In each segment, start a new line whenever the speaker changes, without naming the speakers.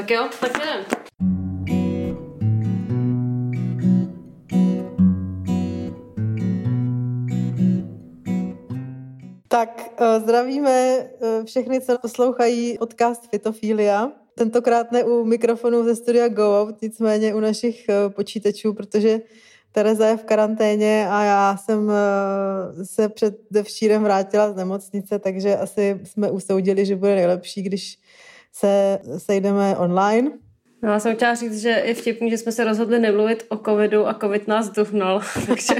Tak jo, tak jdem.
Tak eh, zdravíme eh, všechny, co poslouchají podcast Fitofilia. Tentokrát ne u mikrofonu ze studia Go nicméně u našich eh, počítačů, protože Tereza je v karanténě a já jsem se před devčírem vrátila z nemocnice, takže asi jsme usoudili, že bude nejlepší, když se sejdeme online.
No, já jsem chtěla říct, že je vtipný, že jsme se rozhodli nemluvit o covidu a covid nás duhnul, takže,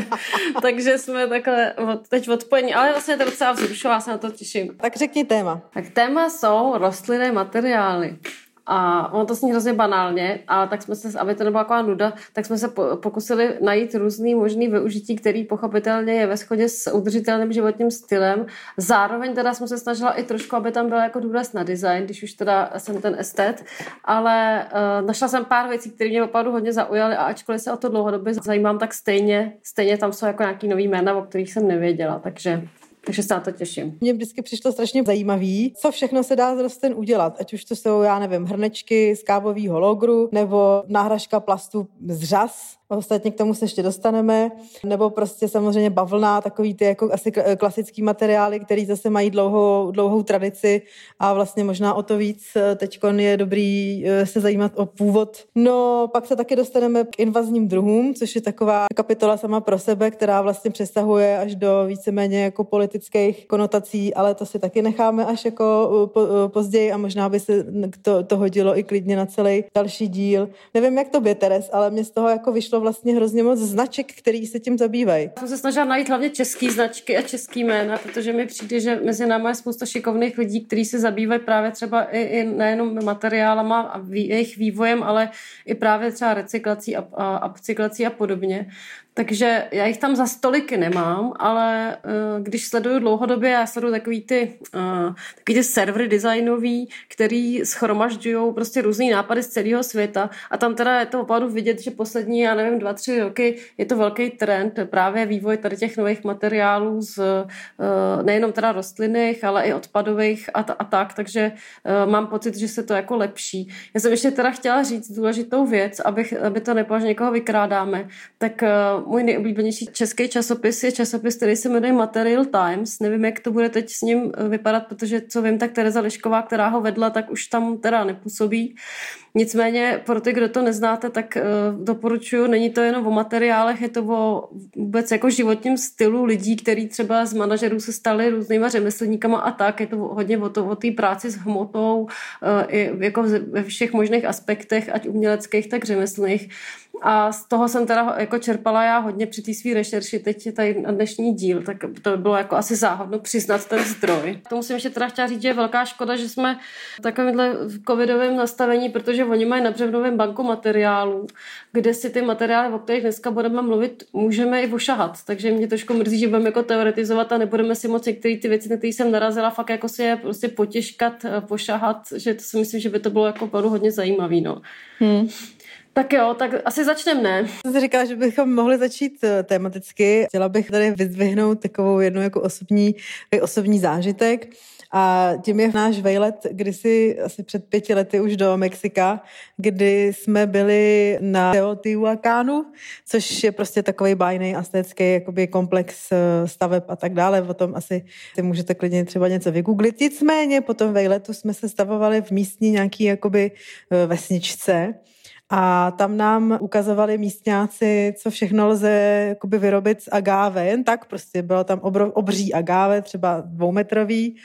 takže jsme takhle od, teď odpojení, ale vlastně je to docela vzrušilo, já se na to těším.
Tak řekni téma.
Tak téma jsou rostlinné materiály. A ono to zní hrozně banálně, ale tak jsme se, aby to nebyla taková nuda, tak jsme se pokusili najít různý možný využití, který pochopitelně je ve shodě s udržitelným životním stylem. Zároveň teda jsme se snažila i trošku, aby tam byl jako důraz na design, když už teda jsem ten estet, ale uh, našla jsem pár věcí, které mě opravdu hodně zaujaly a ačkoliv se o to dlouhodobě zajímám, tak stejně, stejně tam jsou jako nějaký nový jména, o kterých jsem nevěděla, takže takže se na to těším.
Mně vždycky přišlo strašně zajímavý, co všechno se dá z rostlin udělat. Ať už to jsou, já nevím, hrnečky z kávového logru, nebo náhražka plastu z řas, Ostatně k tomu se ještě dostaneme. Nebo prostě samozřejmě bavlna, takový ty jako asi klasický materiály, který zase mají dlouhou, dlouhou tradici a vlastně možná o to víc eh, teď je dobrý eh, se zajímat o původ. No, pak se taky dostaneme k invazním druhům, což je taková kapitola sama pro sebe, která vlastně přesahuje až do víceméně jako politických konotací, ale to si taky necháme až jako po, později a možná by se to, to hodilo i klidně na celý další díl. Nevím, jak to by, Teres, ale mě z toho jako vyšlo vyšlo vlastně hrozně moc značek, který se tím zabývají.
Jsem se snažila najít hlavně české značky a český jména, protože mi přijde, že mezi námi je spousta šikovných lidí, kteří se zabývají právě třeba i, i nejenom materiálama a jejich vývojem, ale i právě třeba recyklací a, a upcyklací a podobně. Takže já jich tam za stoliky nemám, ale uh, když sleduju dlouhodobě, já sleduju takový ty, uh, takový ty servery designový, který schromažďují prostě různý nápady z celého světa. A tam teda je to opravdu vidět, že poslední, já nevím, dva, tři roky je to velký trend, právě vývoj tady těch nových materiálů z uh, nejenom teda rostlinných, ale i odpadových a, a tak, takže uh, mám pocit, že se to jako lepší. Já jsem ještě teda chtěla říct důležitou věc, abych, aby to že někoho vykrádáme, tak uh, můj nejoblíbenější český časopis je časopis, který se jmenuje Material Times. Nevím, jak to bude teď s ním eh, vypadat, protože co vím, tak Tereza Lišková, která ho vedla, tak už tam teda nepůsobí. Nicméně pro ty, kdo to neznáte, tak uh, doporučuji, není to jenom o materiálech, je to o vůbec jako životním stylu lidí, který třeba z manažerů se stali různýma řemeslníkama a tak. Je to hodně o, to, o té práci s hmotou, uh, i jako ve všech možných aspektech, ať uměleckých, tak řemeslných. A z toho jsem teda jako čerpala já hodně při té své rešerši teď tady na dnešní díl, tak to by bylo jako asi záhodno přiznat ten zdroj. To musím ještě teda chtěla říct, že je velká škoda, že jsme v takovémhle covidovém nastavení, protože oni mají na břevnovém banku materiálů, kde si ty materiály, o kterých dneska budeme mluvit, můžeme i vošahat. Takže mě trošku mrzí, že budeme jako teoretizovat a nebudeme si moc některé ty věci, na které jsem narazila, fakt jako si je prostě potěžkat, pošahat, že to si myslím, že by to bylo jako hodně zajímavý. No. Hmm. Tak jo, tak asi začneme, ne?
Jsem si říkala, že bychom mohli začít eh, tematicky. Chtěla bych tady vyzdvihnout takovou jednu jako osobní, osobní zážitek. A tím je náš vejlet kdysi asi před pěti lety už do Mexika, kdy jsme byli na Teotihuacánu, což je prostě takový bájný aztécký jakoby komplex eh, staveb a tak dále. O tom asi si můžete klidně třeba něco vygooglit. Nicméně po tom vejletu jsme se stavovali v místní nějaký jakoby eh, vesničce, a tam nám ukazovali místňáci, co všechno lze jakoby vyrobit z agáve. Jen tak prostě bylo tam obrov, obří agáve, třeba dvoumetrový.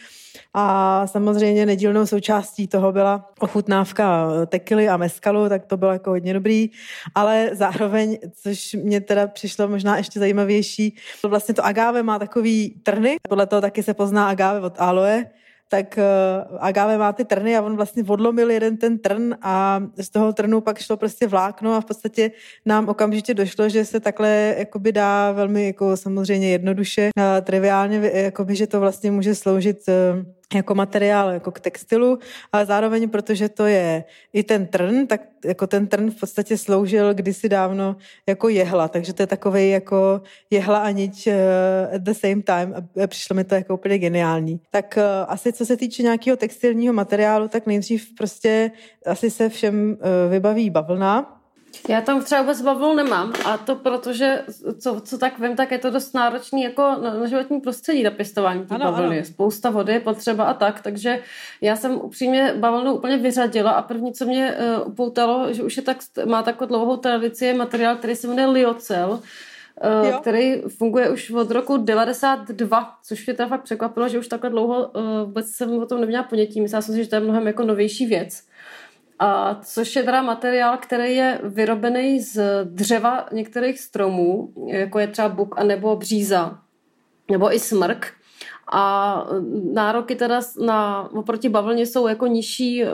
A samozřejmě nedílnou součástí toho byla ochutnávka tekily a meskalu, tak to bylo jako hodně dobrý, ale zároveň, což mě teda přišlo možná ještě zajímavější, vlastně to agáve má takový trny, podle toho taky se pozná agáve od aloe, tak uh, Agave má ty trny a on vlastně odlomil jeden ten trn a z toho trnu pak šlo prostě vlákno a v podstatě nám okamžitě došlo, že se takhle jakoby dá velmi jako samozřejmě jednoduše, uh, triviálně, jakoby, že to vlastně může sloužit uh, jako materiál jako k textilu, ale zároveň, protože to je i ten trn, tak jako ten trn v podstatě sloužil kdysi dávno jako jehla, takže to je takový jako jehla a nič uh, at the same time a přišlo mi to jako úplně geniální. Tak uh, asi co se týče nějakého textilního materiálu, tak nejdřív prostě asi se všem uh, vybaví bavlna,
já tam třeba vůbec bavlnu nemám a to protože, co, co tak vím, tak je to dost náročný jako na, na životní prostředí, na pěstování té bavlny. Ano. Spousta vody je potřeba a tak, takže já jsem upřímně bavlnu úplně vyřadila a první, co mě uh, upoutalo, že už je tak, má takovou dlouhou tradici, je materiál, který se jmenuje liocel, Uh, jo. který funguje už od roku 92, což mě teda fakt překvapilo, že už takhle dlouho uh, vůbec jsem o tom neměla ponětí. Myslela jsem si, že to je mnohem jako novější věc. A což je teda materiál, který je vyrobený z dřeva některých stromů, jako je třeba buk a nebo bříza, nebo i smrk. A nároky teda na, oproti bavlně jsou jako nižší eh,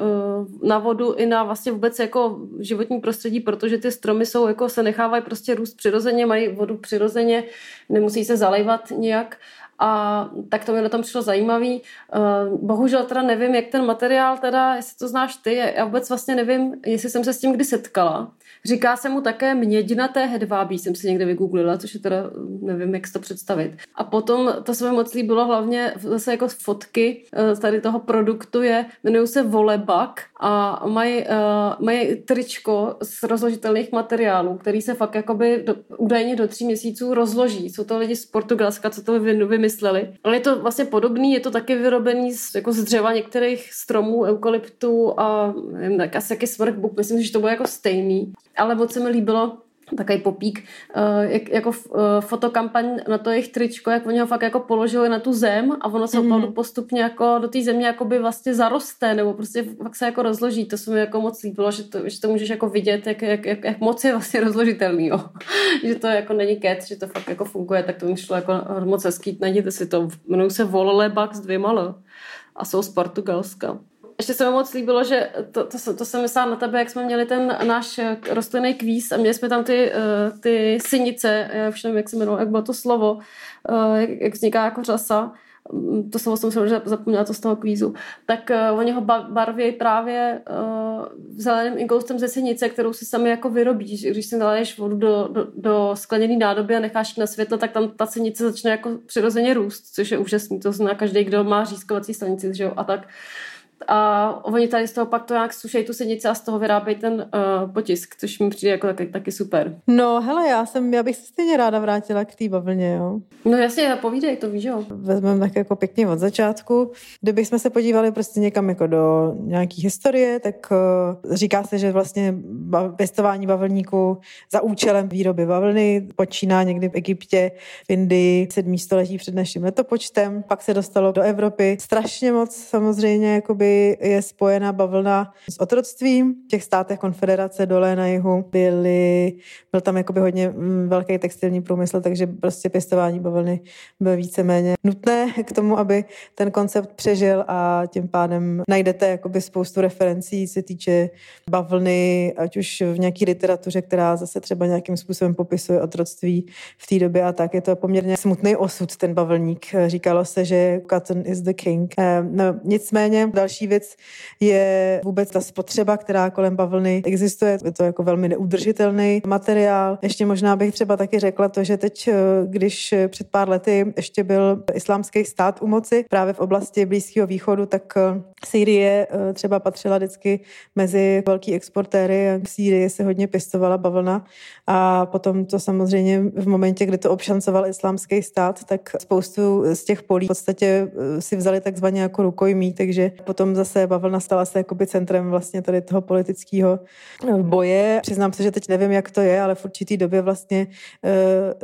na vodu i na vlastně vůbec jako životní prostředí, protože ty stromy jsou jako se nechávají prostě růst přirozeně, mají vodu přirozeně, nemusí se zalejvat nějak a tak to mi na tom přišlo zajímavý. Eh, bohužel teda nevím, jak ten materiál teda, jestli to znáš ty, já vůbec vlastně nevím, jestli jsem se s tím kdy setkala. Říká se mu také mědinaté hedvábí, jsem si někde vygooglila, což je teda, nevím, jak si to představit. A potom, to se mi moc líbilo, hlavně zase jako fotky eh, tady toho produktu je, jmenují se Volebak a mají, uh, mají tričko z rozložitelných materiálů, který se fakt jakoby do, údajně do tří měsíců rozloží. Jsou to lidi z Portugalska, co to vymysleli. Ale je to vlastně podobný, je to taky vyrobený z, jako z dřeva některých stromů, eukalyptů a nevím, tak asi jaký smrk buk, myslím, že to bylo jako stejný. Ale moc se mi líbilo, takový popík, uh, jak, jako uh, fotokampaň na to jejich tričko, jak oni ho fakt jako položili na tu zem a ono se mm-hmm. opravdu postupně jako do té země by vlastně zaroste, nebo prostě fakt se jako rozloží. To se mi jako moc líbilo, že to, že to můžeš jako vidět, jak, jak, jak, jak moc je vlastně rozložitelný, jo. že to jako není ket, že to fakt jako funguje, tak to mi šlo jako moc hezký. Najděte si to, jmenují se Vololebak s dvěma L a jsou z Portugalska. Ještě se mi moc líbilo, že to, to, to jsem myslela na tebe, jak jsme měli ten náš rostlinný kvíz a měli jsme tam ty, uh, ty synice, já už nevím, jak se jmenuji, jak bylo to slovo, uh, jak, jak vzniká jako řasa, mm, to slovo jsem se zapomněla to z toho kvízu, tak uh, oni ho barví právě uh, zeleným inkoustem ze synice, kterou si sami jako vyrobíš. Když si naleješ vodu do, do, do skleněné nádoby a necháš na světlo, tak tam ta synice začne jako přirozeně růst, což je úžasný. To zná každý, kdo má řízkovací stanici, že jo? A tak a oni tady z toho pak to nějak sušejí tu sednici a z toho vyrábějí ten uh, potisk, což mi přijde jako taky, taky super.
No hele, já jsem, já bych se stejně ráda vrátila k té bavlně, jo.
No jasně, povídej, to víš, jo.
Vezmeme tak jako pěkně od začátku. Kdybychom se podívali prostě někam jako do nějaký historie, tak uh, říká se, že vlastně pěstování bavlníků za účelem výroby bavlny počíná někdy v Egyptě, v Indii, sedmý století před naším letopočtem, pak se dostalo do Evropy. Strašně moc samozřejmě jakoby jakoby je spojena bavlna s otroctvím. V těch státech konfederace dole na jihu byly, byl tam jakoby hodně mm, velký textilní průmysl, takže prostě pěstování bavlny bylo víceméně nutné k tomu, aby ten koncept přežil a tím pádem najdete jakoby spoustu referencí, se týče bavlny, ať už v nějaké literatuře, která zase třeba nějakým způsobem popisuje otroctví v té době a tak. Je to poměrně smutný osud, ten bavlník. Říkalo se, že cotton is the king. Eh, no, nicméně další Další věc je vůbec ta spotřeba, která kolem bavlny existuje. Je to jako velmi neudržitelný materiál. Ještě možná bych třeba taky řekla to, že teď, eh, když před pár lety ještě byl islámský stát u moci právě v oblasti Blízkého východu, tak eh, Sýrie eh, třeba patřila vždycky mezi velký exportéry. V Sýrii se hodně pěstovala bavlna a potom to samozřejmě v momentě, kdy to obšancoval islámský stát, tak spoustu z těch polí v podstatě si vzali takzvaně jako rukojmí, takže potom zase bavlna stala se jakoby centrem vlastně tady toho politického eh, boje. Přiznám se, že teď nevím, jak to je, ale v určitý době vlastně eh,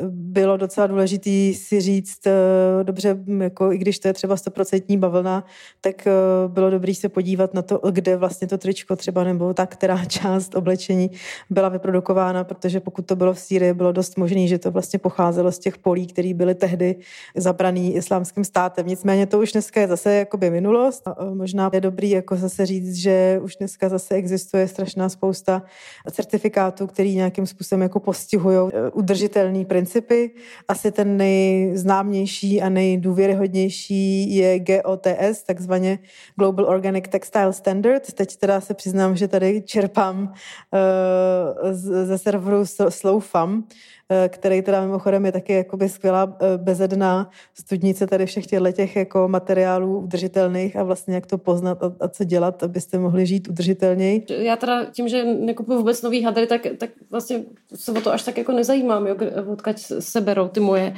bylo docela důležitý si říct, eh, dobře, jako i když to je třeba stoprocentní bavlna, tak bylo bylo dobré se podívat na to, kde vlastně to tričko třeba nebo ta která část oblečení byla vyprodukována, protože pokud to bylo v Sýrii, bylo dost možné, že to vlastně pocházelo z těch polí, které byly tehdy zabraný islámským státem. Nicméně to už dneska je zase jakoby minulost. A možná je dobrý jako zase říct, že už dneska zase existuje strašná spousta certifikátů, který nějakým způsobem jako postihují eh, udržitelné principy. Asi ten nejznámější a nejdůvěryhodnější je GOTS, takzvaně Global Organic Textile Standard. Teď teda se přiznám, že tady čerpám uh, ze serveru Slowfam, Eh, který teda mimochodem je taky jakoby skvělá eh, bezedná studnice tady všech těchto těch jako materiálů udržitelných a vlastně jak to poznat a, a co dělat, abyste mohli žít udržitelněji.
Já teda tím, že nekupuju vůbec nový hadry, tak, tak vlastně se o to až tak jako nezajímám, jo, odkaď se berou ty moje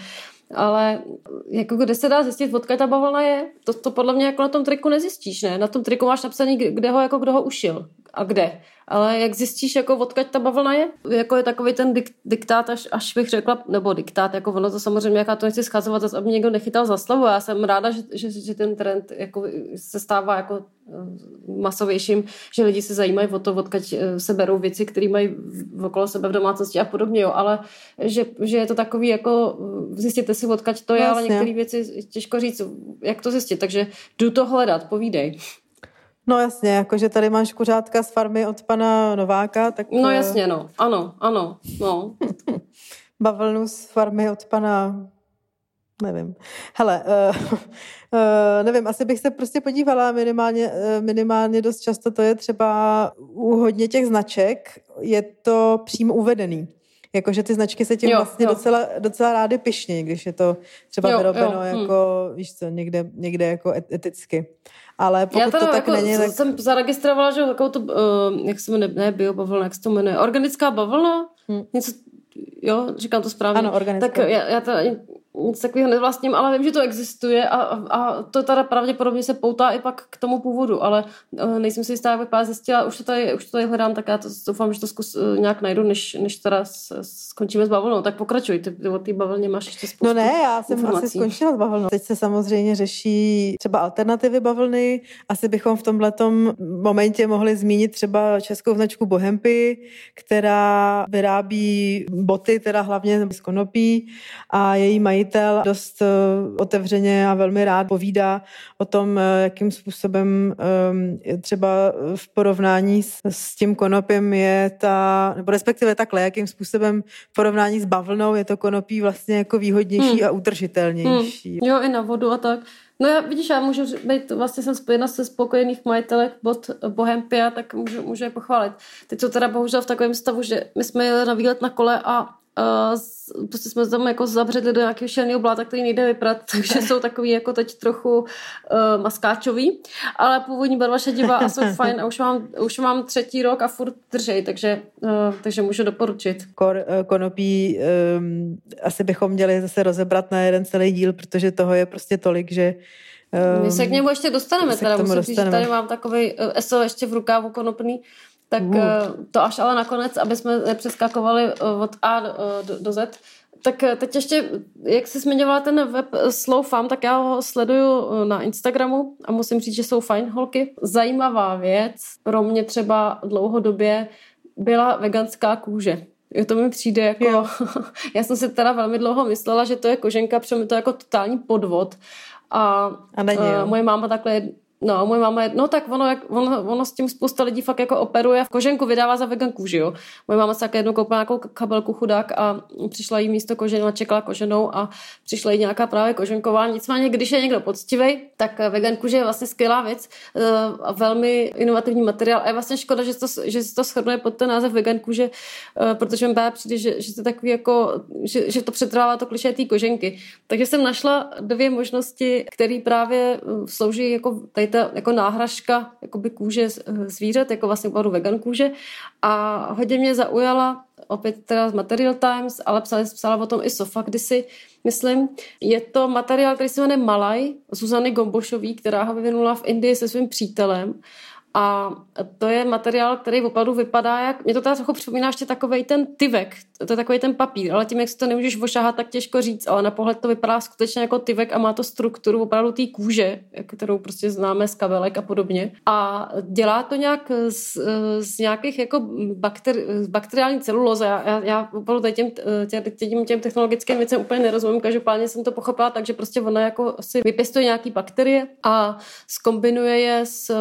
ale jako kde se dá zjistit, odkud ta bavlna je, to, to podle mě jako na tom triku nezjistíš, ne? Na tom triku máš napsaný, kde ho, jako kdo ho ušil a kde ale jak zjistíš, jako odkud ta bavlna je? Jako je takový ten dik, diktát, až, až bych řekla, nebo diktát, jako ono to samozřejmě, jaká to nechci schazovat, aby mě někdo nechytal za slovo. Já jsem ráda, že, že, že ten trend jako se stává jako eh, masovějším, že lidi se zajímají o to, odkud eh, se berou věci, které mají okolo sebe v domácnosti a podobně, jo. ale že, že je to takový, jako eh, zjistěte si, odkud to je, vlastně. ale některé věci těžko říct, jak to zjistit, takže jdu to hledat, povídej.
No jasně, jakože tady máš kuřátka z farmy od pana Nováka, tak...
No eh, jasně, no, ano, ano, no.
Bavlnu z farmy od pana nevím. Hele, uh, uh, nevím, asi bych se prostě podívala minimálně, uh, minimálně dost často to je třeba u hodně těch značek, je to přímo uvedený. Jakože ty značky se tím jo, vlastně jo. Docela, docela rády pišní, když je to třeba jo, vyrobeno jo, hm. jako, hm. víš co, někde, někde jako eticky. Ale pokud Já to tak
jako
není, tak...
jsem zaregistrovala, že jako to, uh, jak se jmenuje, ne biobavlna, jak se to jmenuje, organická bavlna, hmm. něco, jo, říkám to správně.
Ano, organická.
Tak já, já to nic takového nevlastním, ale vím, že to existuje a, a to teda pravděpodobně se poutá i pak k tomu původu, ale uh, nejsem si jistá, jak vypadá zjistila, už to tady, už to tady hledám, tak já to doufám, že to zkus uh, nějak najdu, než, než teda skončíme s bavlnou. Tak pokračuj, ty, ty o té bavlně máš ještě spoustu
No ne, já jsem informací. asi skončila s bavlnou. Teď se samozřejmě řeší třeba alternativy bavlny. Asi bychom v tomhle momentě mohli zmínit třeba českou značku Bohempy, která vyrábí boty, teda hlavně z konopí a její mají majitel dost eh, otevřeně a velmi rád povídá o tom, eh, jakým způsobem ehm, třeba v porovnání s, s tím konopím je ta, nebo respektive takhle, jakým způsobem v porovnání s bavlnou je to konopí vlastně jako výhodnější hmm. a udržitelnější.
Hmm. Jo, i na vodu a tak. No já, vidíš, já můžu být, vlastně jsem spojena se spokojených majitelek bod Bohempia, tak můžu, můžu je pochválit. Teď jsou teda bohužel v takovém stavu, že my jsme jeli na výlet na kole a uh, prostě jsme tam jako zabředli do nějakého šelného bláta, který nejde vyprat, takže jsou takový jako teď trochu uh, maskáčový, ale původní barva šedivá a jsou fajn a už mám, už mám třetí rok a furt držej, takže, uh, takže můžu doporučit.
Kor, konopí um, asi bychom měli zase rozebrat na jeden celý díl, protože toho je prostě tolik, že
My se k němu ještě dostaneme, teda musím dostaneme. říct, že tady mám takový ESO ještě v rukávu konopný, tak uh. to až ale nakonec, aby jsme nepřeskakovali eh, od A do, do Z. Tak teď ještě, jak jsi zmiňovala ten web Slow Farm, tak já ho sleduju na Instagramu a musím říct, že jsou fajn holky. Zajímavá věc pro mě třeba dlouhodobě byla veganská kůže. Jo, to mi přijde jako... já jsem si teda velmi dlouho myslela, že to je koženka, protože mi to jako totální podvod. A,
a není, uh,
moje máma takhle No, moje máma je, no tak ono, jak, ono, ono, s tím spousta lidí fakt jako operuje. V koženku vydává za vegan kůži, jo. Moje máma se také jednou koupila nějakou kabelku chudák a přišla jí místo koženou čekala koženou a přišla jí nějaká právě koženková. Nicméně, když je někdo poctivý, tak vegan kůže je vlastně skvělá věc eh, velmi inovativní materiál. A je vlastně škoda, že to, že to shrnuje pod ten název vegan kůže, eh, protože mi přijde, že, že to takový jako, že, že to přetrvává to kliše té koženky. Takže jsem našla dvě možnosti, které právě eh, slouží jako tady ta jako náhražka jakoby kůže zvířat, jako vlastně opravdu vegan kůže. A hodně mě zaujala opět teda z Material Times, ale psala, psala o tom i Sofa kdysi, myslím. Je to materiál, který se jmenuje Malaj, Zuzany Gombošový, která ho vyvinula v Indii se svým přítelem. A to je materiál, který opravdu vypadá jak, mě to teda trochu připomíná ještě takový ten tyvek, to je takový ten papír, ale tím, jak si to nemůžeš ošahat, tak těžko říct, ale na pohled to vypadá skutečně jako tyvek a má to strukturu opravdu té kůže, kterou prostě známe z kabelek a podobně. A dělá to nějak z, z nějakých jako bakter, bakteriální celuloze. Já, já, já opravdu těm, těm, těm, těm technologickým věcem úplně nerozumím, každopádně jsem to pochopila takže prostě ona jako si vypěstuje nějaký bakterie a skombinuje je s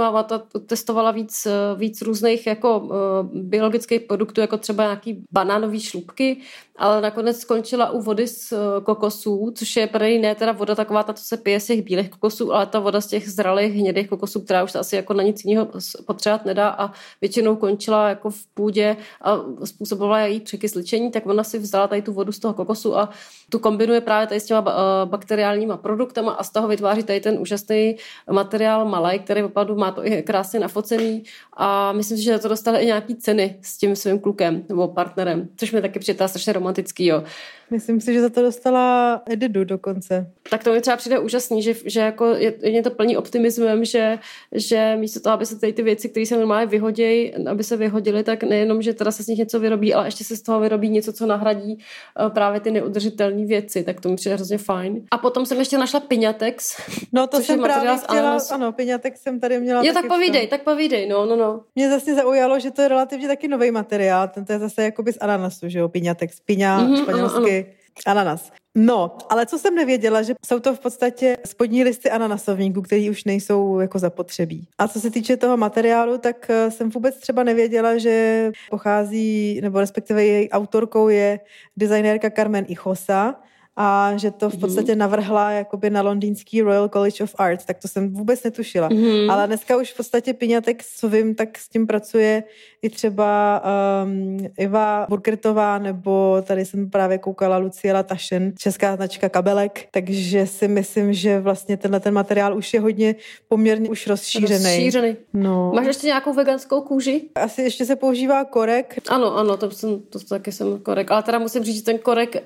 různýma, ta testovala víc, víc různých jako biologických produktů, jako třeba nějaký banánové šlupky, ale nakonec skončila u vody z kokosů, což je prej ne teda voda taková, ta, co se pije z těch bílých kokosů, ale ta voda z těch zralých hnědých kokosů, která už asi jako na nic jiného potřebovat nedá a většinou končila jako v půdě a způsobovala její překysličení, tak ona si vzala tady tu vodu z toho kokosu a tu kombinuje právě tady s těma bakteriálníma produktama a z toho vytváří tady ten úžasný materiál malej, který opravdu má to i krásně nafocený a myslím si, že to dostali i nějaký ceny s tím svým klukem nebo partnerem, což mi taky přijde strašně romantický, jo.
Myslím si, že za to dostala Edidu dokonce.
Tak to mi třeba přijde úžasný, že, že jako je, je to plný optimismem, že, že místo toho, aby se tady ty věci, které se normálně vyhodí, aby se vyhodily, tak nejenom, že teda se z nich něco vyrobí, ale ještě se z toho vyrobí něco, co nahradí uh, právě ty neudržitelné věci, tak to mi přijde hrozně fajn. A potom jsem ještě našla Piňatex.
No to jsem právě chtěla, ano, Piňatex jsem tady měla.
Jo, tak povídej, tak povídej, no, no, no.
Mě zase zaujalo, že to je relativně taky nový materiál, ten to je zase jakoby z ananasu, že jo, Piňatex, piňa, mm-hmm, španělsky. Ano, ano. Ananas. No, ale co jsem nevěděla, že jsou to v podstatě spodní listy ananasovníků, které už nejsou jako zapotřebí. A co se týče toho materiálu, tak eh, jsem vůbec třeba nevěděla, že pochází, nebo respektive její autorkou je designérka Carmen Ichosa, a že to v mhm. podstatě navrhla jakoby na londýnský Royal College of Arts, tak to jsem vůbec netušila. Mm-hmm. Ale dneska už v podstatě Piňatek, co vím, tak s tím pracuje i třeba um, Eva Burgertová, nebo tady jsem právě koukala Luciela Tašen, česká značka kabelek, takže si myslím, že vlastně tenhle ten materiál už je hodně poměrně už rozšířený.
Rozšířený. No. Máš ještě nějakou veganskou kůži?
Asi ještě se používá korek.
Ano, ano, to, jsem, to taky jsem korek, ale teda musím říct, že ten korek,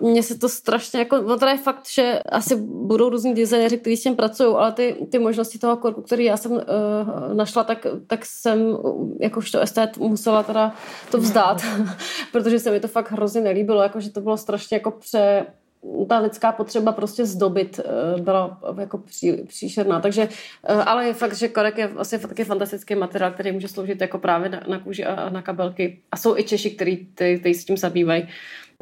uh, mně se to strašně jako, no teda je fakt, že asi budou různí designéři, kteří s tím pracují, ale ty, ty možnosti toho korku, který já jsem uh, našla, tak, tak jsem jakožto estet musela teda to vzdát, protože se mi to fakt hrozně nelíbilo, jako že to bylo strašně jako pře, ta lidská potřeba prostě zdobit uh, byla jako pří, příšerná. Takže, uh, ale je fakt, že korek je asi taky fantastický materiál, který může sloužit jako právě na, na kůži a, na kabelky. A jsou i Češi, kteří s tím zabývají.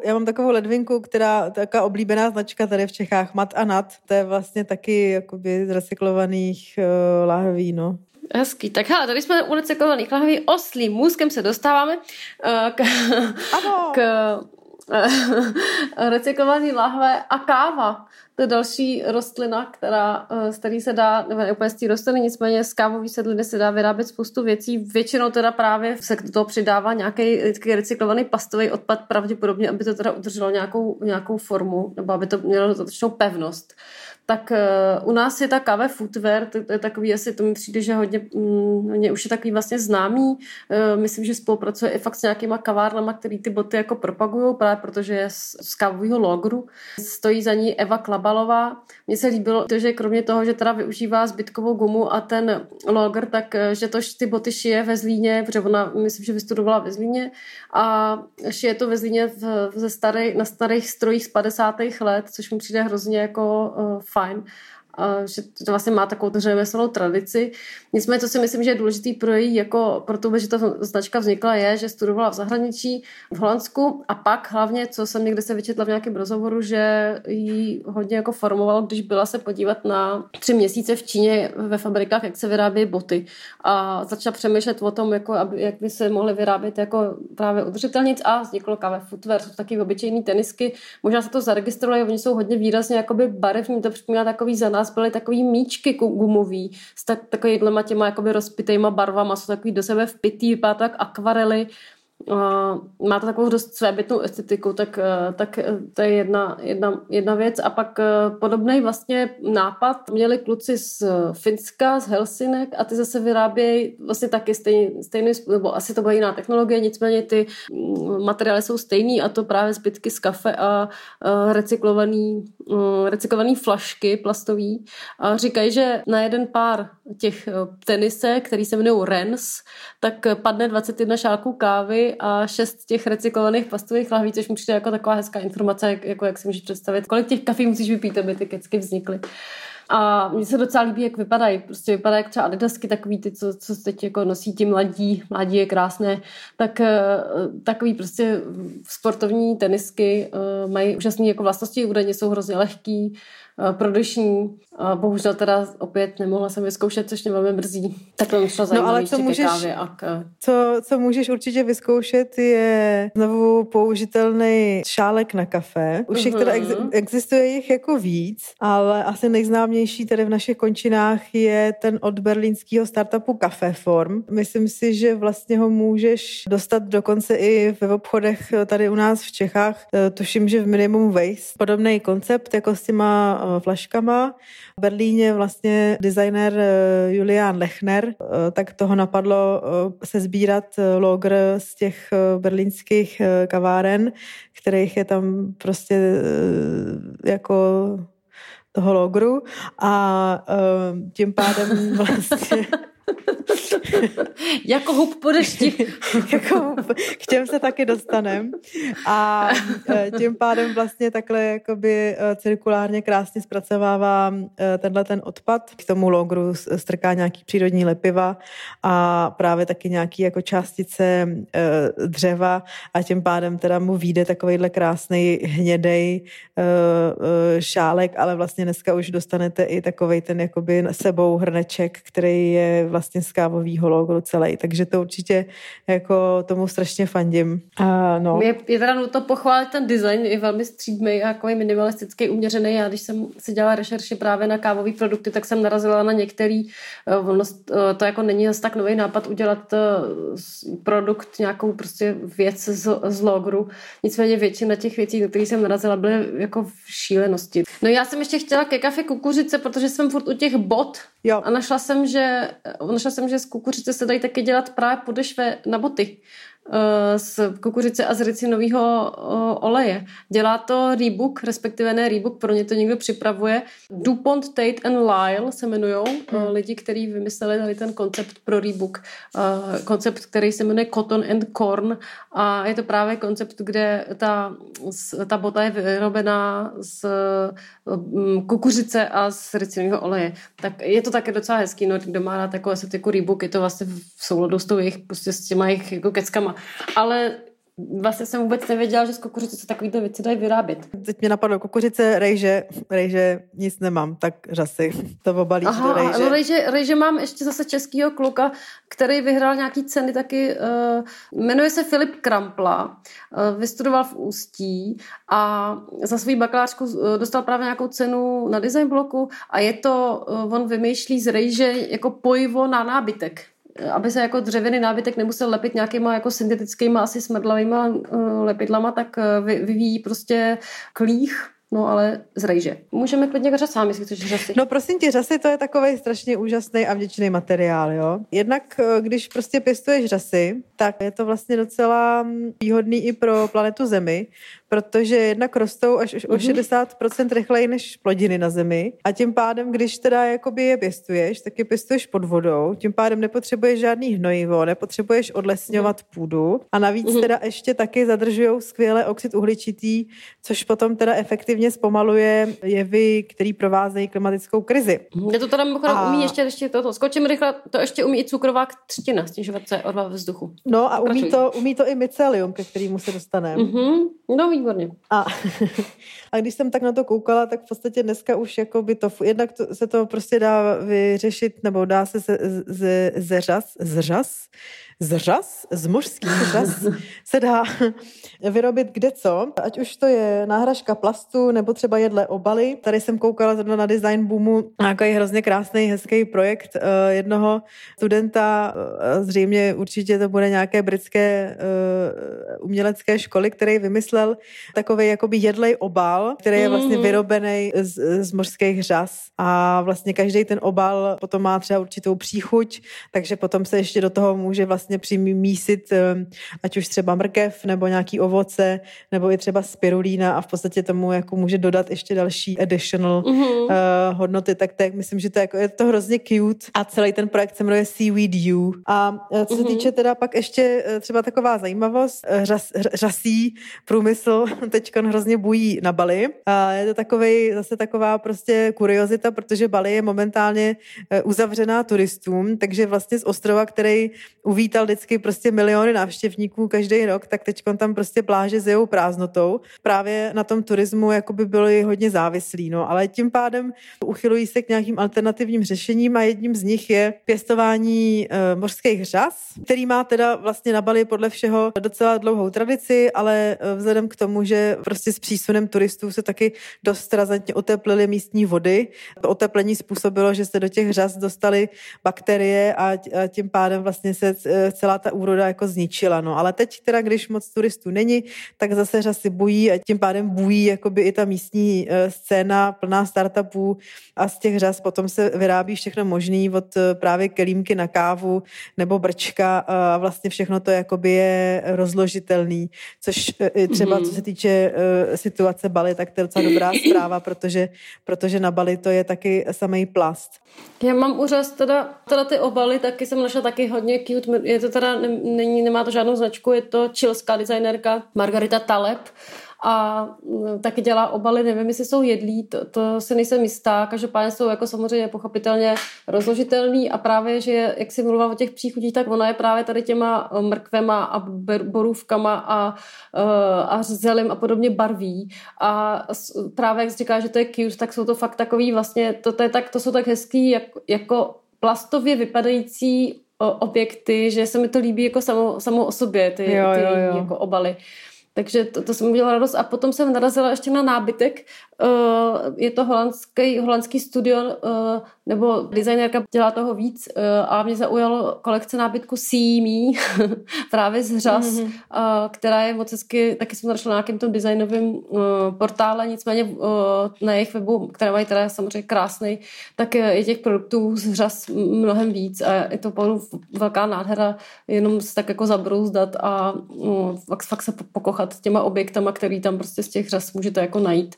Já mám takovou ledvinku, která taková oblíbená značka tady v Čechách, Mat a Nat. To je vlastně taky jakoby z recyklovaných uh, lahví, no.
Hezký. Tak hele, tady jsme u recyklovaných lahví oslým můzkem se dostáváme uh, k,
ano.
k recyklovaný lahve a káva. To je další rostlina, která, eh, z který se dá, nebo ne úplně z té rostliny, nicméně z kávové sedliny se dá vyrábět spoustu věcí. Většinou teda právě se do toho přidává nějaký recyklovaný pastový odpad, pravděpodobně, aby to teda udrželo nějakou, nějakou formu, nebo aby to mělo dostatečnou pevnost tak uh, u nás je ta káve footwear, to, to je takový, asi to mi přijde, že hodně, mm, hodně už je takový vlastně známý. Uh, myslím, že spolupracuje i fakt s nějakýma kavárnama, který ty boty jako propagují, právě protože je z, z kávového logru. Stojí za ní Eva Klabalová. Mně se líbilo, že kromě toho, že teda využívá zbytkovou gumu a ten logr, tak eh, že to ty boty šije ve Zlíně, protože ona, myslím, že vystudovala ve Zlíně a šije to ve Zlíně v, ze starý, na starých strojích z 50. let, což mi přijde hrozně jako uh, fajn že to vlastně má takovou řemeslnou tradici. Nicméně, co si myslím, že je důležitý pro její, jako pro to, že ta značka vznikla, je, že studovala v zahraničí, v Holandsku. A pak hlavně, co jsem někde se vyčetla v nějakém rozhovoru, že jí hodně jako formovalo, když byla se podívat na tři měsíce v Číně ve fabrikách, jak se vyrábí boty. A začala přemýšlet o tom, jako aby, jak by se mohly vyrábět jako právě udržitelnic a vzniklo kave footwear, jsou taky obyčejné tenisky, možná se to zaregistrovali, oni jsou hodně výrazně barevní, to připomíná takový za nás nás byly takový míčky gumový s tak, takovýhlema těma jakoby rozpitejma barvama, jsou takový do sebe vpitý, vypadá tak akvarely uh, má to takovou dost svébytnou estetiku, tak, uh, tak to je jedna, jedna, jedna věc. A pak uh, podobný vlastně nápad měli kluci z Finska, z Helsinek a ty zase vyrábějí vlastně taky stejný, stejný nebo asi to byla jiná technologie, nicméně ty mm, materiály jsou stejný a to právě zbytky z kafe a uh, recyklovaný, uh, recyklovaný flašky plastový. A říkají, že na jeden pár těch tenise, který se jmenují Rens, tak padne 21 šálků kávy a šest těch recyklovaných plastových lahví, což mi přijde jako taková hezká informace, jak, jako jak si můžeš představit, kolik těch kafí musíš vypít, aby ty kecky vznikly. A mně se docela líbí, jak vypadají. Prostě vypadají jak třeba adidasky, takový ty, co, co teď jako nosí ti mladí, mladí je krásné, tak eh, takový prostě sportovní tenisky mají úžasné jako vlastnosti, údajně jsou hrozně lehký, uh, prodyšní. A bohužel teda opět nemohla jsem vyzkoušet, což mě velmi mrzí. Tak to šlo no, ale co můžeš, kávě a k...
co, co můžeš určitě vyzkoušet je znovu použitelný šálek na kafe. Už jich teda ex, mhm. existuje jich jako víc, ale asi nejznámější tady v našich končinách je ten od berlínského startupu Café Form. Myslím si, že vlastně ho můžeš dostat dokonce i ve obchodech tady u nás v Čechách. Tuším, že v Minimum Waste. Podobný koncept jako s těma eh, flaškama. V Berlíně vlastně designer eh, Julian Lechner, eh, tak toho napadlo eh, se sbírat logr z těch berlínských kaváren, kterých je tam prostě jako toho logru. A tím pádem vlastně
jako hub po dešti.
jako. K těm se taky dostanem. A e, tím pádem vlastně takhle jakoby e, cirkulárně krásně zpracovává e, tenhle ten odpad. K tomu logru strká nějaký přírodní lepiva a právě taky nějaký jako částice dřeva a tím pádem teda mu vyjde takovýhle krásný hnědej šálek, ale vlastně dneska už dostanete i takovej ten jakoby sebou hrneček, který je vlastně z kávového logo celý, takže to určitě jako tomu strašně fandím. A no.
Je, je teda nutno pochválit ten design, je velmi střídmý a jako minimalistický, uměřený. Já když jsem si dělala rešerši právě na kávové produkty, tak jsem narazila na některý, eh, ono, eh, to jako není zase tak nový nápad udělat eh, produkt, nějakou prostě věc z, z logru. Nicméně většina těch věcí, na které jsem narazila, byly jako v šílenosti. No já jsem ještě chtěla ke kafe kukuřice, protože jsem furt u těch bot jo. a našla jsem, že našla jsem, že z kukuřice se dají taky dělat právě podešve na boty. Eh, z kukuřice a z ricinového eh, oleje. Dělá to Reebok, respektive ne Reebok, pro ně to někdo připravuje. DuPont, Tate and Lyle se jmenují hmm. lidi, kteří vymysleli tady ten koncept pro Reebok. Koncept, který se jmenuje Cotton and Corn a je to právě koncept, kde ta, ta bota je vyrobená z mm, kukuřice a z ricinového oleje. Tak je to také docela hezký, no, kdo má rád jako estetiku Reebok, je to vlastně v souladu s, tou jejich, prostě s těma jejich jako keckama ale vlastně jsem vůbec nevěděla, že z kukuřice se takovýhle věci dají vyrábět.
Teď mě napadlo kukuřice, rejže, rejže nic nemám, tak řasy, to obalíš Aha, do rejže.
No rejže, rejže mám ještě zase českýho kluka, který vyhrál nějaký ceny taky, uh, jmenuje se Filip Krampla, uh, vystudoval v Ústí a za svou bakalářku uh, dostal právě nějakou cenu na design bloku a je to, uh, on vymýšlí z rejže jako pojivo na nábytek aby se jako dřevěný nábytek nemusel lepit nějakýma jako syntetickýma asi smrdlavýma uh, lepidlama, tak uh, vyvíjí prostě klích No ale z rejže. Můžeme klidně řasám, jestli chceš řasy.
No prosím tě, řasy to je takový strašně úžasný a vděčný materiál, jo. Jednak, eh, když prostě pěstuješ řasy, tak je to vlastně docela výhodný i pro planetu Zemi, protože jednak rostou až o 60% mhm. rychleji než plodiny na zemi a tím pádem, když teda jakoby je pěstuješ, tak je pěstuješ pod vodou, tím pádem nepotřebuješ žádný hnojivo, nepotřebuješ odlesňovat mhm. půdu a navíc mhm. teda ještě taky zadržují skvěle oxid uhličitý, což potom teda efektivně zpomaluje jevy, který provázejí klimatickou krizi.
Je to teda mimochodem a... umí ještě, ještě toto, skočím rychle, to ještě umí i cukrová třtina snižovat CO2 ve vzduchu.
No a umí to, umí to i mycelium, ke kterému se dostaneme.
Mm-hmm. No výborně.
A, a když jsem tak na to koukala, tak v podstatě dneska už jako by to, jednak to, se to prostě dá vyřešit, nebo dá se ze, ze, zeřas, zřas, zřas, z mužských zřas se dá vyrobit kde co, ať už to je náhražka plastu nebo třeba jedle obaly. Tady jsem koukala zrovna na Design Boomu, nějaký hrozně krásný, hezký projekt uh, jednoho studenta, uh, zřejmě určitě to bude nějaké britské uh, umělecké školy, který vymyslel takový jakoby jedlej obal, který je vlastně mhm. vyrobený z, z mořských řas a vlastně každý ten obal potom má třeba určitou příchuť, takže potom se ještě do toho může vlastně přimísit um, ať už třeba mrkev nebo nějaký ovoce, nebo i třeba spirulína a v podstatě tomu jako může dodat ještě další additional mm-hmm. uh, hodnoty, tak tak myslím, že to je, jako, je to hrozně cute a celý ten projekt se jmenuje Seaweed U. A uh, co se mm-hmm. týče teda pak ještě uh, třeba taková zajímavost, řas, řasí průmysl teď hrozně bují na Bali a je to takovej, zase taková prostě kuriozita, protože Bali je momentálně uzavřená turistům, takže vlastně z ostrova, který uvítal vždycky prostě miliony návštěvníků každý rok, tak teď tam prostě pláže s prázdnotou. Právě na tom turismu jakoby byly hodně závislí, no, ale tím pádem uchylují se k nějakým alternativním řešením a jedním z nich je pěstování e, mořských řas, který má teda vlastně na Bali podle všeho docela dlouhou tradici, ale eh, vzhledem k tomu, že prostě s přísunem turistů se taky dost razantně oteplily místní vody. To oteplení způsobilo, že se do těch řas dostaly bakterie a, a tím pádem vlastně se eh, celá ta úroda jako zničila. No. Ale teď teda, když moc turistů není, tak zase řasy bují a tím pádem bují jakoby i ta místní eh, scéna plná startupů a z těch řas potom se vyrábí všechno možný od eh, právě kelímky na kávu nebo brčka a vlastně všechno to jakoby je rozložitelný, což třeba co se týče situace Bali, tak to je docela dobrá zpráva, protože, protože na Bali to je taky samý plast.
Já mám úřaz, teda, teda ty obaly taky jsem našla taky hodně cute, je to teda, není, nemá to žádnou značku, je to čilská designérka Margarita Taleb a mm, taky dělá obaly, nevím, jestli jsou jedlí, to, to se nejsem jistá, každopádně jsou jako samozřejmě pochopitelně rozložitelný a právě, že jak si mluvila o těch příchutích, tak ona je právě tady těma eh, mrkvema a borůvkama a, eh, a zelím a podobně barví. A právě jak říká, že to je cute, tak jsou to fakt takový vlastně, to, to, je tak, to jsou tak hezký jak, jako plastově vypadající objekty, že se mi to líbí jako samo, samo o sobě, ty, jo, ty jo, jo. jako obaly. Takže to, to jsem udělala radost. A potom jsem narazila ještě na nábytek. Uh, je to holandský, holandský studio, uh, nebo designérka dělá toho víc uh, a mě zaujalo kolekce nábytku Me, právě z řas, mm-hmm. která je moc hezky, taky jsem našla na nějakém tom designovém portále, nicméně na jejich webu, které mají teda samozřejmě krásný, tak je těch produktů z řas mnohem víc a je to opravdu velká nádhera, jenom se tak jako zabrouzdat a fakt, fakt se pokochat těma objektama, který tam prostě z těch řas můžete jako najít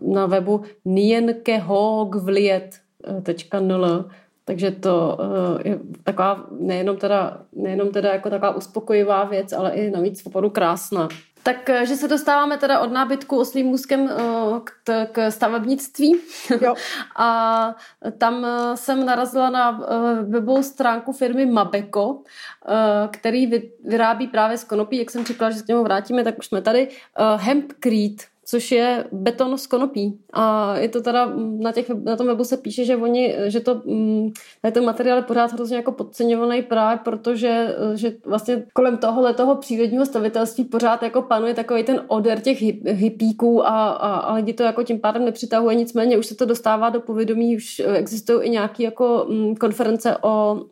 na webu nienkehogvliet.nl takže to uh, je taková nejenom teda, nejenom teda jako taková uspokojivá věc, ale i navíc opravdu krásná. Takže se dostáváme teda od nábytku oslým můzkem k, k stavebnictví. Jo. A tam jsem narazila na webovou stránku firmy Mabeko, který vyrábí právě z konopí, jak jsem říkala, že se k němu vrátíme, tak už jsme tady. Hempcrete což je beton z konopí. A je to teda, na, těch, na tom webu se píše, že oni, že to, mm, ten materiál je pořád hrozně jako podceňovaný právě, protože že vlastně kolem tohohle toho přírodního stavitelství pořád jako panuje takový ten oder těch hypíků a, a, a lidi to jako tím pádem nepřitahuje, nicméně už se to dostává do povědomí, už existují i nějaké jako mm, konference o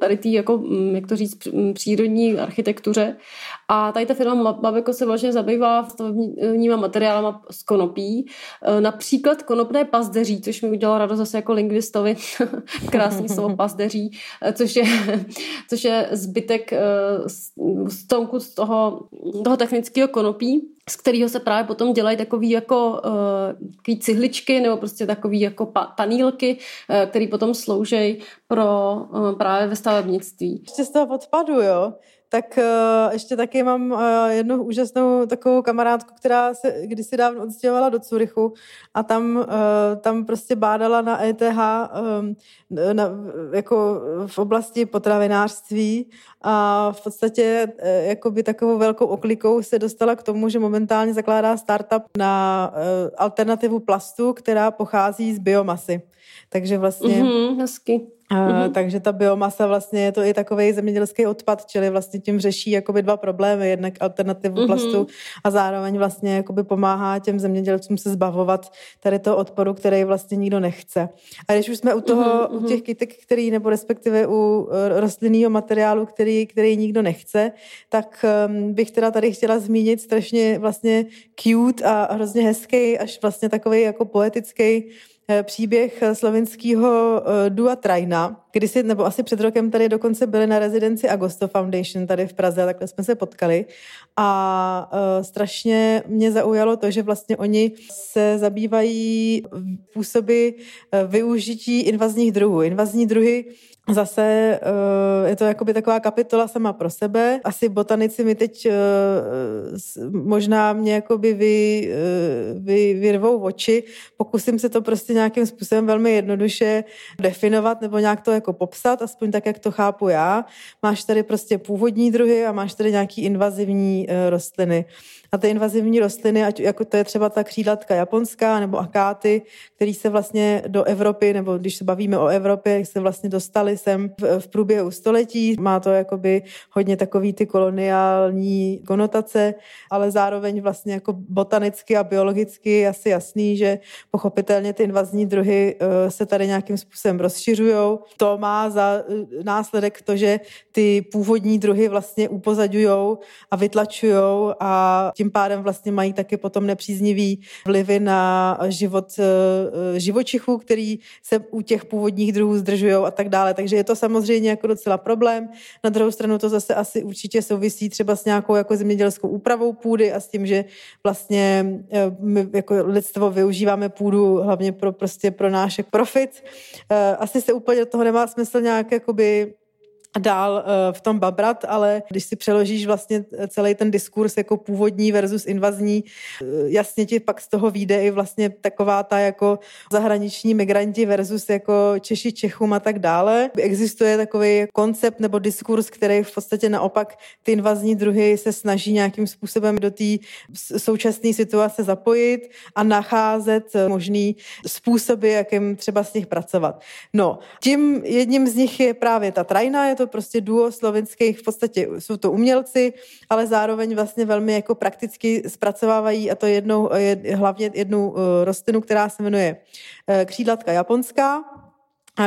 tady tý, jako, jak to říct, přírodní architektuře. A tady ta firma Mabeko se vlastně zabývá stavebníma materiálama z konopí. E, například konopné pazdeří, což mi udělalo radost zase jako lingvistovi, krásný slovo pazdeří, e, což je, což je zbytek stonku z toho, toho technického konopí, z kterého se právě potom dělají takový jako uh, cihličky nebo prostě takový jako pa, panílky, uh, které potom slouží pro uh, právě ve stavebnictví.
Ještě z toho odpadu, jo? Tak uh, ještě taky mám uh, jednu úžasnou takovou kamarádku, která se kdysi dávno odstěhovala do Curychu a tam, uh, tam prostě bádala na ETH um, na, jako v oblasti potravinářství a v podstatě uh, jakoby takovou velkou oklikou se dostala k tomu, že momentálně zakládá startup na uh, alternativu plastu, která pochází z biomasy. Takže vlastně...
Mm-hmm, hezky
Mm-hmm. Takže ta biomasa vlastně je to i takový zemědělský odpad, čili vlastně tím řeší jakoby dva problémy, jednak alternativu mm-hmm. plastu a zároveň vlastně jakoby pomáhá těm zemědělcům se zbavovat tady toho odporu, který vlastně nikdo nechce. A když už jsme u toho, mm-hmm. u těch kytek, který, nebo respektive u eh, rostlinného materiálu, který, který nikdo nechce, tak um, bych teda tady chtěla zmínit strašně vlastně cute a hrozně hezký, až vlastně takový jako poetický příběh slovenského eh, Dua Trajna, kdysi, nebo asi před rokem tady dokonce byli na rezidenci Agosto Foundation tady v Praze, takhle jsme se potkali a uh, strašně mě zaujalo to, že vlastně oni se zabývají působy využití invazních druhů. Invazní druhy Zase uh, je to jakoby taková kapitola sama pro sebe. Asi botanici mi teď možná mě jakoby vy, vy, vyrvou oči. Pokusím se to prostě nějakým způsobem velmi jednoduše definovat nebo nějak to jako popsat, aspoň tak, jak to chápu já. Máš tady prostě původní druhy a máš tady nějaký invazivní uh, rostliny a ty invazivní rostliny, ať jako to je třeba ta křídlatka japonská nebo akáty, který se vlastně do Evropy, nebo když se bavíme o Evropě, se vlastně dostali sem v, v průběhu století. Má to jakoby hodně takový ty koloniální konotace, ale zároveň vlastně jako botanicky a biologicky je asi jasný, že pochopitelně ty invazní druhy eh, se tady nějakým způsobem rozšiřují. To má za eh, následek to, že ty původní druhy vlastně upozaďují a vytlačují a tím pádem vlastně mají taky potom nepříznivý vlivy na život eh, živočichů, který se u těch původních druhů zdržují a tak dále. Takže je to samozřejmě jako docela problém. Na druhou stranu to zase asi určitě souvisí třeba s nějakou jako zemědělskou úpravou půdy a s tím, že vlastně eh, my jako lidstvo využíváme půdu hlavně pro prostě pro náš profit. Eh, asi se úplně do toho nemá smysl nějak jakoby dál eh, v tom babrat, ale když si přeložíš vlastně celý ten diskurs jako původní versus invazní, eh, jasně ti pak z toho vyjde i vlastně taková ta jako zahraniční migranti versus jako Češi Čechům a tak dále. Existuje takový koncept nebo diskurs, který v podstatě naopak ty invazní druhy se snaží nějakým způsobem do té současné situace zapojit a nacházet možný způsoby, jakým třeba s nich pracovat. No, tím jedním z nich je právě ta trajna, je to prostě duo slovenských, v podstatě jsou to umělci, ale zároveň vlastně velmi jako prakticky zpracovávají a to jednou, je, hlavně jednu eh, rostlinu, která se jmenuje eh, křídlatka japonská,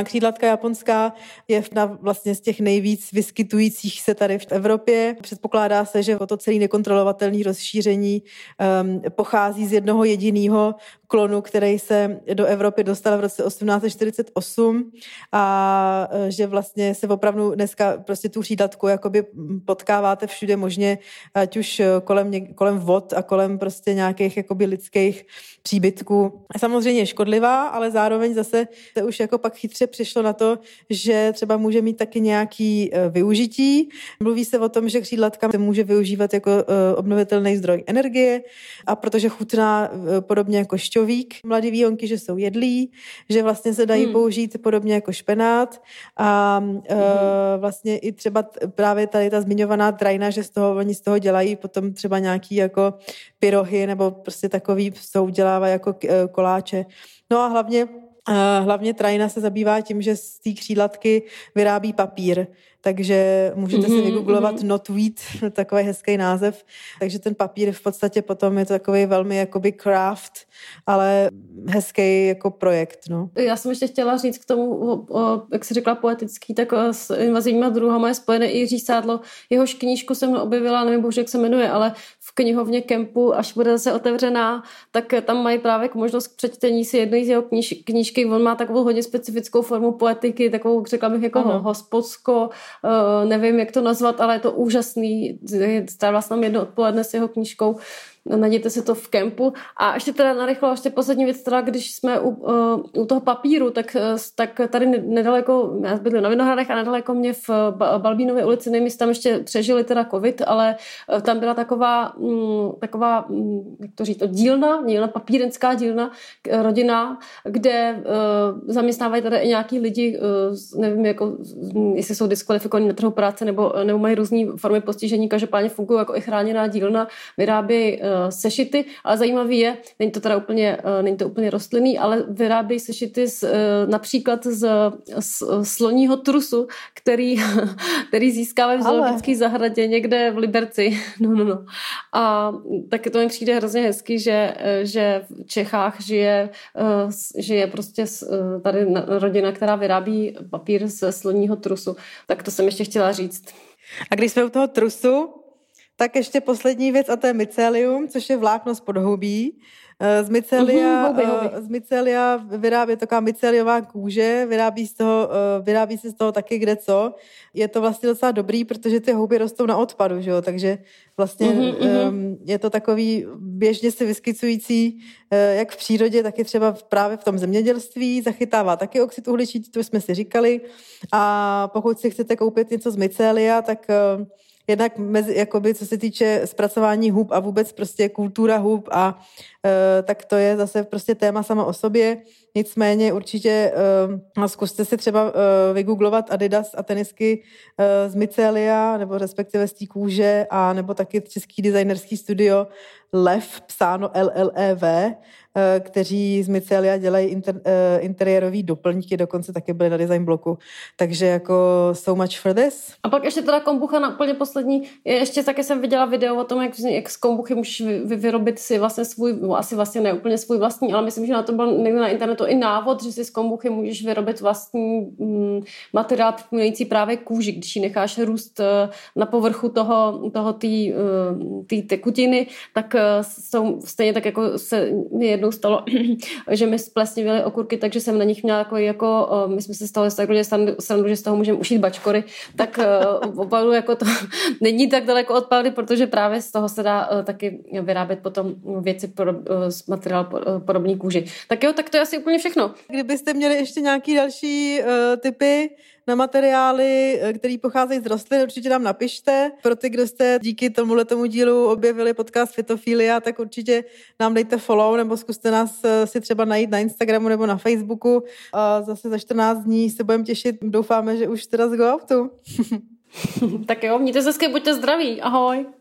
křídlatka japonská je na vlastně z těch nejvíc vyskytujících se tady v Evropě. Předpokládá se, že to celý nekontrolovatelný rozšíření um, pochází z jednoho jediného klonu, který se do Evropy dostal v roce 1848 a e, že vlastně se opravdu dneska prostě tu křídlatku jakoby potkáváte všude možně, ať už kolem, kolem vod a kolem prostě nějakých jakoby lidských příbytků. Samozřejmě škodlivá, ale zároveň zase se už jako pak chytře přišlo na to, že třeba může mít taky nějaký e, využití. Mluví se o tom, že křídlatka se může využívat jako e, obnovitelný zdroj energie a protože chutná podobně jako šťovík, mladý výhonky, že jsou jedlí, že vlastně se dají hmm. použít podobně jako špenát a hmm. vlastně i třeba právě tady ta zmiňovaná trajna, že z toho, oni z toho dělají potom třeba nějaký jako pyrohy nebo prostě takový, co udělávají jako koláče. No a hlavně hlavně Trajna se zabývá tím, že z té křídlatky vyrábí papír, takže můžete si vygooglovat mm-hmm. Not Wheat, takový hezký název. Takže ten papír v podstatě potom je to takový velmi jakoby craft, ale hezký jako projekt. No.
Já jsem ještě chtěla říct k tomu, o, jak jsi řekla poetický, tak s invazivníma druhama je spojené i Jiří Sádlo. Jehož knížku jsem objevila, nevím bože, jak se jmenuje, ale v knihovně Kempu, až bude zase otevřená, tak tam mají právě možnost k přečtení si jedné z jeho kníž, knížky. On má takovou hodně specifickou formu poetiky, takovou, řekla bych, jako ano. hospodsko, nevím, jak to nazvat, ale je to úžasný. Strávila jsem jedno odpoledne s jeho knížkou najděte si to v kempu. A ještě teda narychlo, ještě poslední věc, teda, když jsme u, uh, u toho papíru, tak, uh, tak tady nedaleko, já bydlím na Vinohradech a nedaleko mě v Balbínově ulici, nevím, tam ještě přežili teda covid, ale tam byla taková, um, taková um, jak to říct, dílna, dílna, papírenská dílna, rodina, kde uh, zaměstnávají tady i nějaký lidi, uh, nevím, jako, jestli jsou diskvalifikovaní na trhu práce nebo, nebo mají různé formy postižení, každopádně fungují jako i chráněná dílna, vyrábí uh, sešity, ale zajímavý je, není to teda úplně, není to úplně rostlinný, ale vyrábějí sešity z, například z, z sloního trusu, který, který získávají v zoologické zahradě někde v Liberci. No, no, no. A taky to mi přijde hrozně hezky, že, že v Čechách žije, žije prostě tady rodina, která vyrábí papír ze sloního trusu. Tak to jsem ještě chtěla říct.
A když jsme u toho trusu, tak ještě poslední věc a to je mycelium, což je vlákno z podhoubí. Eh, z mycelia, uh, z mycelia vyrábí taková myceliová kůže, vyrábí, z toho, uh, vyrábí se z toho taky kde co. Je to vlastně docela dobrý, protože ty houby rostou na odpadu, že jo? takže vlastně uh-huh, um, je to takový běžně se vyskycující uh, jak v přírodě, tak i třeba právě v tom zemědělství, zachytává taky oxid uhličitý, to jsme si říkali. A pokud si chcete koupit něco z mycelia, tak jednak mezi, jakoby, co se týče zpracování hub a vůbec prostě kultura hub a e, tak to je zase prostě téma sama o sobě. Nicméně určitě e, zkuste si třeba e, vygooglovat Adidas a tenisky e, z Mycelia, nebo respektive z té kůže, a nebo taky český designerský studio Lev, psáno LLEV, kteří z Mycelia dělají inter, eh, interiérový doplňky, dokonce taky byly na design bloku. Takže jako so much for this.
A pak ještě teda kombucha na úplně poslední. Ještě taky jsem viděla video o tom, jak, jak z kombuchy můžeš vy, vyrobit si vlastně svůj, no asi vlastně ne úplně svůj vlastní, ale myslím, že na to byl někde na internetu i návod, že si z kombuchy můžeš vyrobit vlastní mm, materiál připomínající právě kůži, když ji necháš růst uh, na povrchu toho, toho té tekutiny, tak jsou stejně tak jako se jednou stalo, že mi splesnivěly okurky, takže jsem na nich měla jako, jako my jsme se z toho takhle srandu, že z toho můžeme ušít bačkory, tak opravdu jako to není tak daleko od pravdy, protože právě z toho se dá taky vyrábět potom věci pro, z materiál podobný kůži. Tak jo, tak to je asi úplně všechno.
Kdybyste měli ještě nějaký další uh, typy, na materiály, eh, které pocházejí z rostlin, určitě nám napište. Pro ty, kdo jste díky tomuhle tomu dílu objevili podcast Fitofilia, tak určitě nám dejte follow nebo zkuste nás eh, si třeba najít na Instagramu nebo na Facebooku. A zase za 14 dní se budeme těšit. Doufáme, že už teda z go
tak jo, mějte se hezky, buďte zdraví. Ahoj.